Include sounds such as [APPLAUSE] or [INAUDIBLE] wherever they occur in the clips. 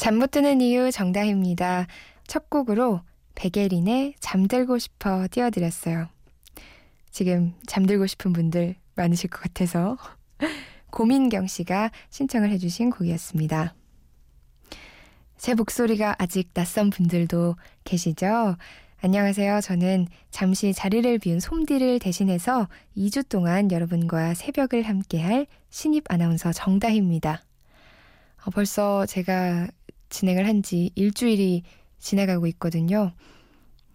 잠 못 드는 이유 정다입니다. 첫 곡으로 백예린의 잠들고 싶어 띄워드렸어요. 지금 잠들고 싶은 분들 많으실 것 같아서 [LAUGHS] 고민경 씨가 신청을 해주신 곡이었습니다. 제 목소리가 아직 낯선 분들도 계시죠? 안녕하세요. 저는 잠시 자리를 비운 솜디를 대신해서 2주 동안 여러분과 새벽을 함께할 신입 아나운서 정다희입니다. 어, 벌써 제가 진행을 한 지 일주일이 지나가고 있거든요.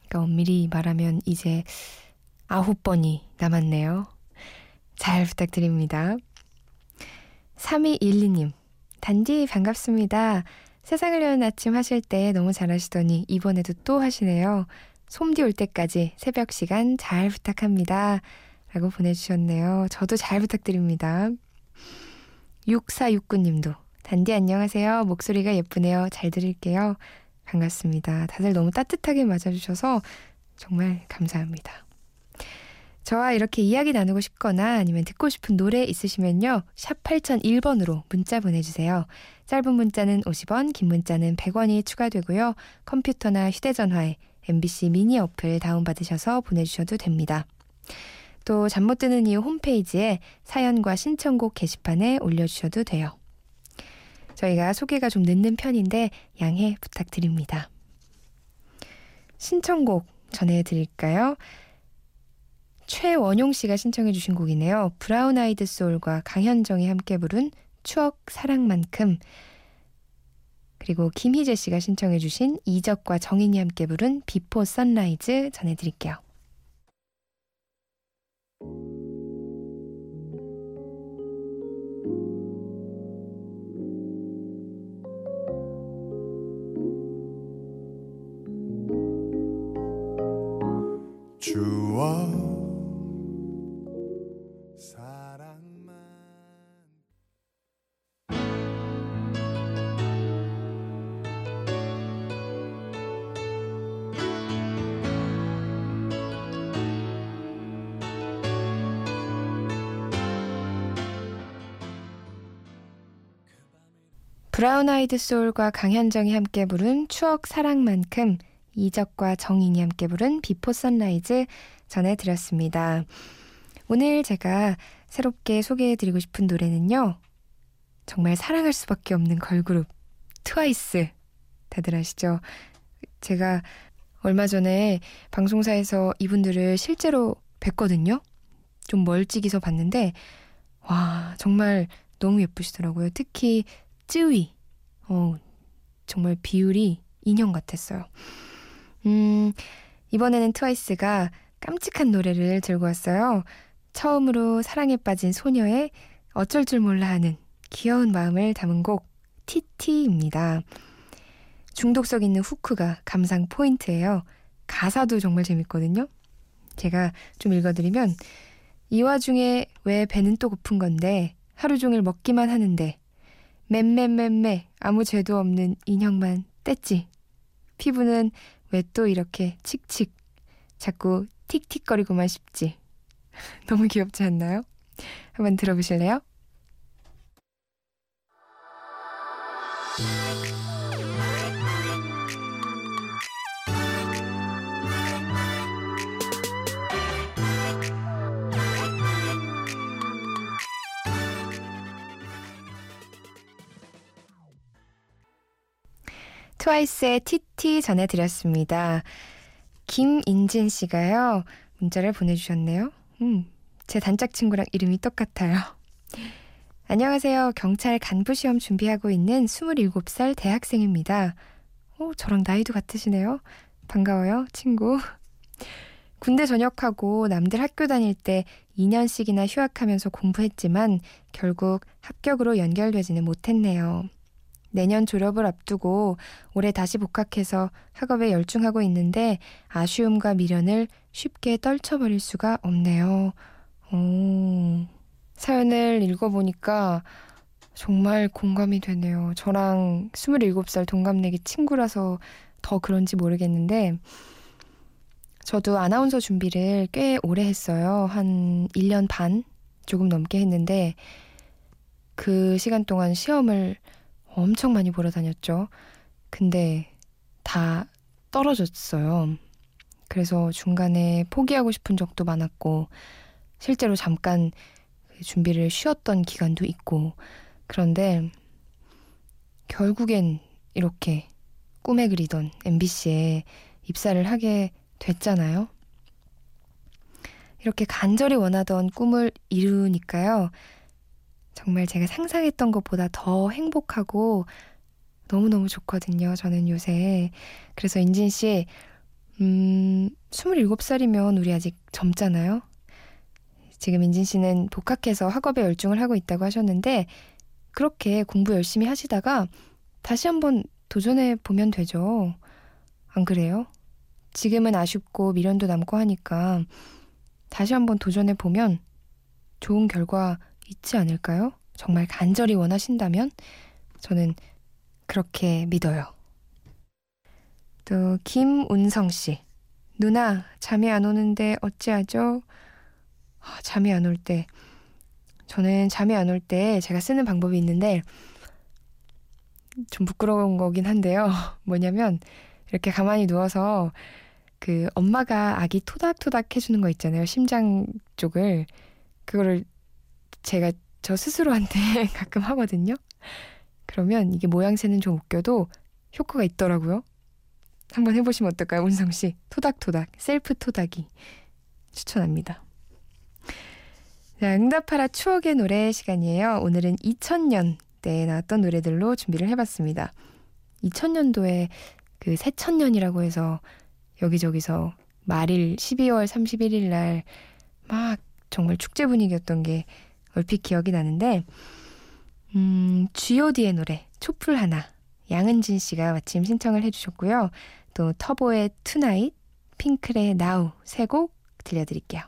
그러니까 엄밀히 말하면 이제 아홉 번이 남았네요. 잘 부탁드립니다. 3212님, 단디 반갑습니다. 세상을 여는 아침 하실 때 너무 잘하시더니 이번에도 또 하시네요. 솜디 올 때까지 새벽 시간 잘 부탁합니다. 라고 보내주셨네요. 저도 잘 부탁드립니다. 6469님도 단디 안녕하세요. 목소리가 예쁘네요. 잘 들을게요. 반갑습니다. 다들 너무 따뜻하게 맞아주셔서 정말 감사합니다. 저와 이렇게 이야기 나누고 싶거나 아니면 듣고 싶은 노래 있으시면요. 샵 8001번으로 문자 보내주세요. 짧은 문자는 50원, 긴 문자는 100원이 추가되고요. 컴퓨터나 휴대전화에 MBC 미니 어플 다운받으셔서 보내주셔도 됩니다. 또 잠 못 드는 이유 홈페이지에 사연과 신청곡 게시판에 올려주셔도 돼요. 저희가 소개가 좀 늦는 편인데 양해 부탁드립니다. 신청곡 전해드릴까요? 최원용 씨가 신청해 주신 곡이네요. 브라운 아이드 소울과 강현정이 함께 부른 추억 사랑만큼 그리고 김희재 씨가 신청해 주신 이적과 정인이 함께 부른 Before Sunrise 전해드릴게요. 브라운 아이드 소울과 강현정이 함께 부른 추억 사랑만큼 이적과 정인이 함께 부른 Before Sunrise 전해드렸습니다. 오늘 제가 새롭게 소개해드리고 싶은 노래는요. 정말 사랑할 수밖에 없는 걸그룹 트와이스 다들 아시죠? 제가 얼마 전에 방송사에서 이분들을 실제로 뵀거든요. 좀 멀찍이서 봤는데 와 정말 너무 예쁘시더라고요. 특히 쯔위 어 정말 비율이 인형 같았어요. 음, 이번에는 트와이스가 깜찍한 노래를 들고 왔어요. 처음으로 사랑에 빠진 소녀의 어쩔 줄 몰라 하는 귀여운 마음을 담은 곡 티티입니다. 중독성 있는 후크가 감상 포인트예요. 가사도 정말 재밌거든요. 제가 좀 읽어드리면 이 와중에 왜 배는 또 고픈 건데 하루 종일 먹기만 하는데 맴맴맴매 아무 죄도 없는 인형만 뗐지. 피부는 왜 또 이렇게 칙칙 자꾸 틱틱거리고만 싶지. [LAUGHS] 너무 귀엽지 않나요? 한번 들어보실래요? 트와이스의 티티 전해드렸습니다. 김인진 씨가요, 문자를 보내주셨네요. 음, 제 단짝 친구랑 이름이 똑같아요. 안녕하세요. 경찰 간부 시험 준비하고 있는 27살 대학생입니다. 오, 저랑 나이도 같으시네요. 반가워요, 친구. 군대 전역하고 남들 학교 다닐 때 2년씩이나 휴학하면서 공부했지만 결국 합격으로 연결되지는 못했네요. 내년 졸업을 앞두고 올해 다시 복학해서 학업에 열중하고 있는데 아쉬움과 미련을 쉽게 떨쳐버릴 수가 없네요. 오, 사연을 읽어보니까 정말 공감이 되네요. 저랑 27살 동갑내기 친구라서 더 그런지 모르겠는데 저도 아나운서 준비를 꽤 오래 했어요. 한 1년 반 조금 넘게 했는데 그 시간 동안 시험을 엄청 많이 보러 다녔죠. 근데 다 떨어졌어요. 그래서 중간에 포기하고 싶은 적도 많았고 실제로 잠깐 그 준비를 쉬었던 기간도 있고 그런데 결국엔 이렇게 꿈에 그리던 MBC에 입사를 하게 됐잖아요. 이렇게 간절히 원하던 꿈을 이루니까요. 정말 제가 상상했던 것보다 더 행복하고 너무너무 좋거든요. 저는 요새. 그래서 인진 씨, 음, 27살이면 우리 아직 젊잖아요. 지금 인진 씨는 복학해서 학업에 열중을 하고 있다고 하셨는데, 그렇게 공부 열심히 하시다가 다시 한번 도전해 보면 되죠. 안 그래요? 지금은 아쉽고 미련도 남고 하니까 다시 한번 도전해 보면 좋은 결과 있지 않을까요? 정말 간절히 원하신다면 저는 그렇게 믿어요. 또 김운성 씨. 누나 잠이 안 오는데 어찌하죠? 아, 잠이 안 올 때. 저는 잠이 안 올 때 제가 쓰는 방법이 있는데 좀 부끄러운 거긴 한데요. [LAUGHS] 뭐냐면 이렇게 가만히 누워서 그 엄마가 아기 토닥토닥 해주는 거 있잖아요. 심장 쪽을. 그거를 제가 저 스스로한테 [LAUGHS] 가끔 하거든요. 그러면 이게 모양새는 좀 웃겨도 효과가 있더라고요. 한번 해보시면 어떨까요, 운성 씨? 토닥토닥, 셀프 토닥이 추천합니다. 자, 응답하라 추억의 노래 시간이에요. 오늘은 2000년대에 나왔던 노래들로 준비를 해봤습니다. 2000년도에 그 새천년이라고 해서 여기저기서 말일 12월 31일 날 막 정말 축제 분위기였던 게 얼핏 기억이 나는데 음, G.O.D의 노래 촛불 하나 양은진 씨가 마침 신청을 해주셨고요. 또 터보의 Tonight, 핑클의 Now 세 곡 들려드릴게요.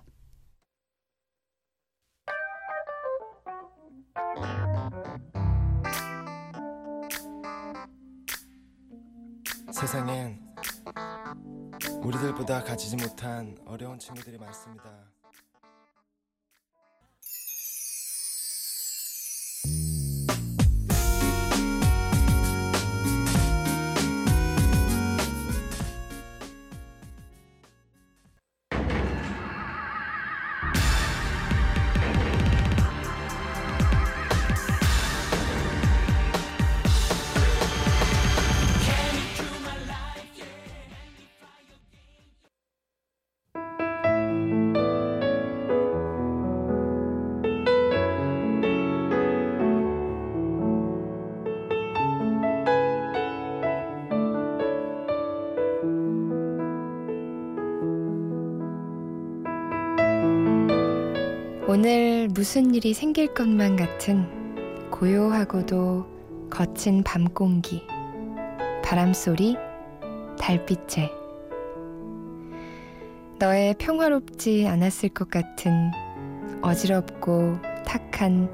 세상엔 우리들보다 가지지 못한 어려운 친구들이 많습니다. 오늘 무슨 일이 생길 것만 같은 고요하고도 거친 밤 공기, 바람 소리, 달빛에 너의 평화롭지 않았을 것 같은 어지럽고 탁한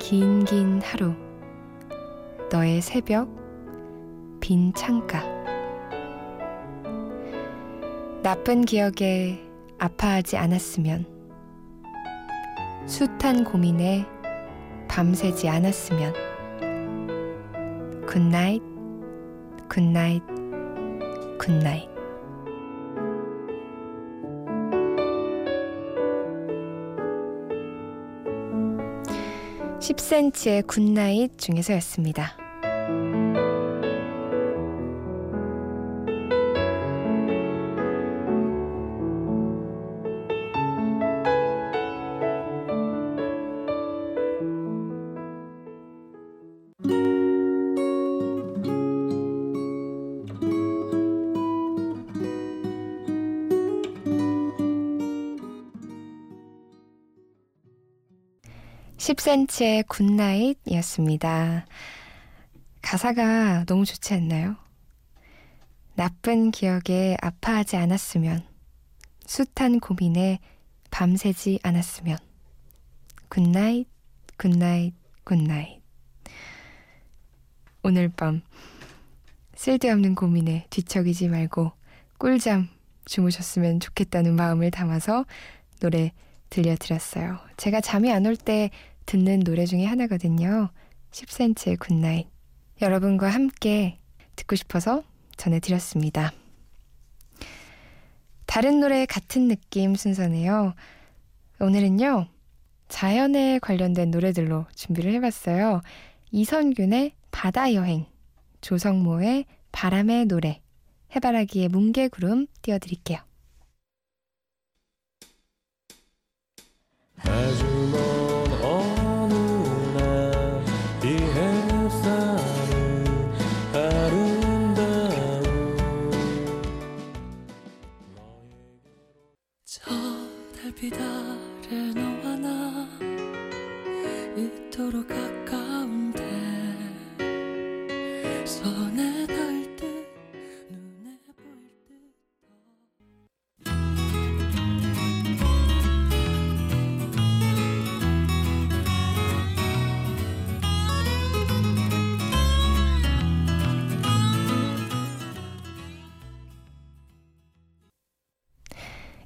긴긴 하루, 너의 새벽, 빈 창가. 나쁜 기억에 아파하지 않았으면. 숱한 고민에 밤새지 않았으면 굿나잇 굿나잇 굿나잇 10cm의 굿나잇 중에서였습니다. 10cm의 Good Night이었습니다. 가사가 너무 좋지 않나요? 나쁜 기억에 아파하지 않았으면, 숱한 고민에 밤새지 않았으면, good night, good night, good night. 오늘 밤 쓸데없는 고민에 뒤척이지 말고 꿀잠 주무셨으면 좋겠다는 마음을 담아서 노래 들려드렸어요. 제가 잠이 안 올 때 듣는 노래 중에 하나거든요. 10cm의 Good Night. 여러분과 함께 듣고 싶어서 전해드렸습니다. 다른 노래 같은 느낌 순서네요. 오늘은요, 자연에 관련된 노래들로 준비를 해봤어요. 이선균의 바다 여행, 조성모의 바람의 노래, 해바라기의 뭉게구름 띄워드릴게요.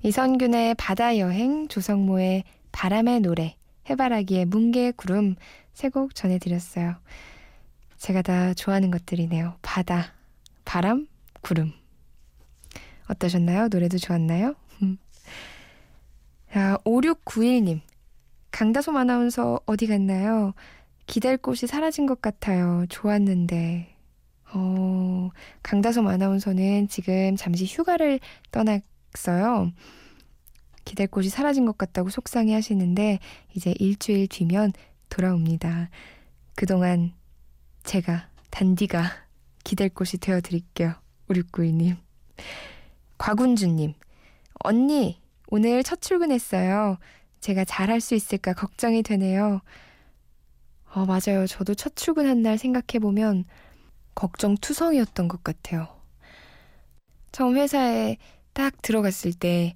이선균의 바다 여행, 조성모의 바람의 노래, 해바라기의 뭉게 구름 세 곡 전해드렸어요. 제가 다 좋아하는 것들이네요. 바다, 바람, 구름. 어떠셨나요? 노래도 좋았나요? [LAUGHS] 자, 5691님. 강다솜 아나운서 어디 갔나요? 기댈 곳이 사라진 것 같아요. 좋았는데. 어, 강다솜 아나운서는 지금 잠시 휴가를 떠 났어요. 기댈 곳이 사라진 것 같다고 속상해 하시는데, 이제 일주일 뒤면 돌아옵니다. 그동안 제가, 단디가 기댈 곳이 되어 드릴게요. 5691님. 곽운주님. 언니, 오늘 첫 출근했어요. 제가 잘할 수 있을까 걱정이 되네요. 어, 맞아요. 저도 첫 출근한 날 생각해보면 걱정투성이었던 것 같아요. 처음 회사에 딱 들어갔을 때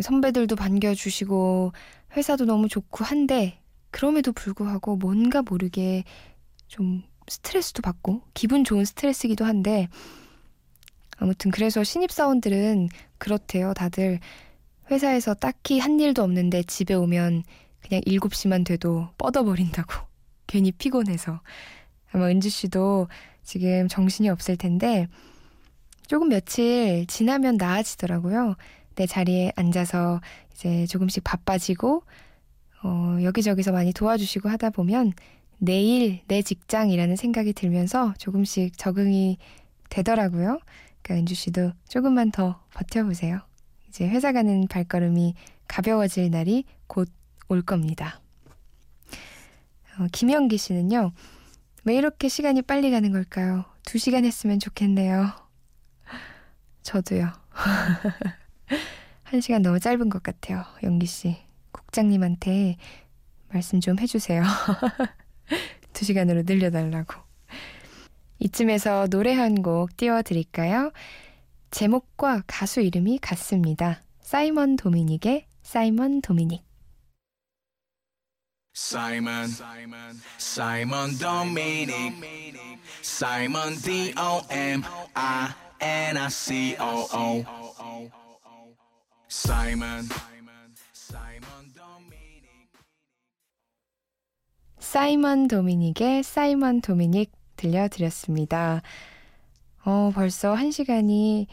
선배들도 반겨주시고 회사도 너무 좋고 한데 그럼에도 불구하고 뭔가 모르게 좀 스트레스도 받고 기분 좋은 스트레스기도 한데 아무튼 그래서 신입사원들은 그렇대요. 다들 회사에서 딱히 한 일도 없는데 집에 오면 그냥 7시만 돼도 뻗어버린다고. [LAUGHS] 괜히 피곤해서. 아마 은주 씨도 지금 정신이 없을 텐데 조금 며칠 지나면 나아지더라고요. 내 자리에 앉아서 이제 조금씩 바빠지고 어, 여기저기서 많이 도와주시고 하다 보면 내일 내 직장이라는 생각이 들면서 조금씩 적응이 되더라고요. 그러니까 은주 씨도 조금만 더 버텨보세요. 이제 회사 가는 발걸음이 가벼워질 날이 곧 올 겁니다. 어, 김영기 씨는요, 왜 이렇게 시간이 빨리 가는 걸까요? 두 시간 했으면 좋겠네요. 저도요. [LAUGHS] 한 시간 너무 짧은 것 같아요, 영기 씨. 국장님한테 말씀 좀 해주세요. [LAUGHS] 두 시간으로 늘려달라고. 이쯤에서 노래 한 곡 띄워드릴까요? 제목과 가수 이름이 같습니다. 사이먼 도미닉의 사이먼 도미닉. Simon, Simon Dominic, Simon D O M I N I C O O. Simon, Simon Dominic. 사이먼 도미닉의 사이먼 도미닉 들려드렸습니다. 어, 벌써 한 시간이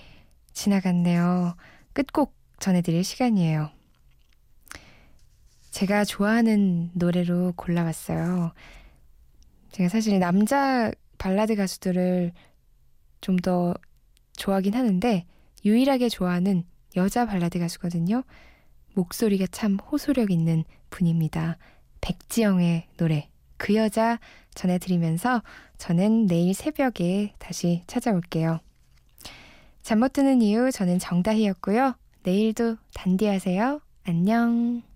지나갔네요. 끝곡 전해드릴 시간이에요. 제가 좋아하는 노래로 골라왔어요. 제가 사실 남자 발라드 가수들을 좀 더 좋아하긴 하는데 유일하게 좋아하는 여자 발라드 가수거든요. 목소리가 참 호소력 있는 분입니다. 백지영의 노래 그 여자 전해드리면서 저는 내일 새벽에 다시 찾아올게요. 잠 못 드는 이유 저는 정다희였고요. 내일도 단디하세요. 안녕.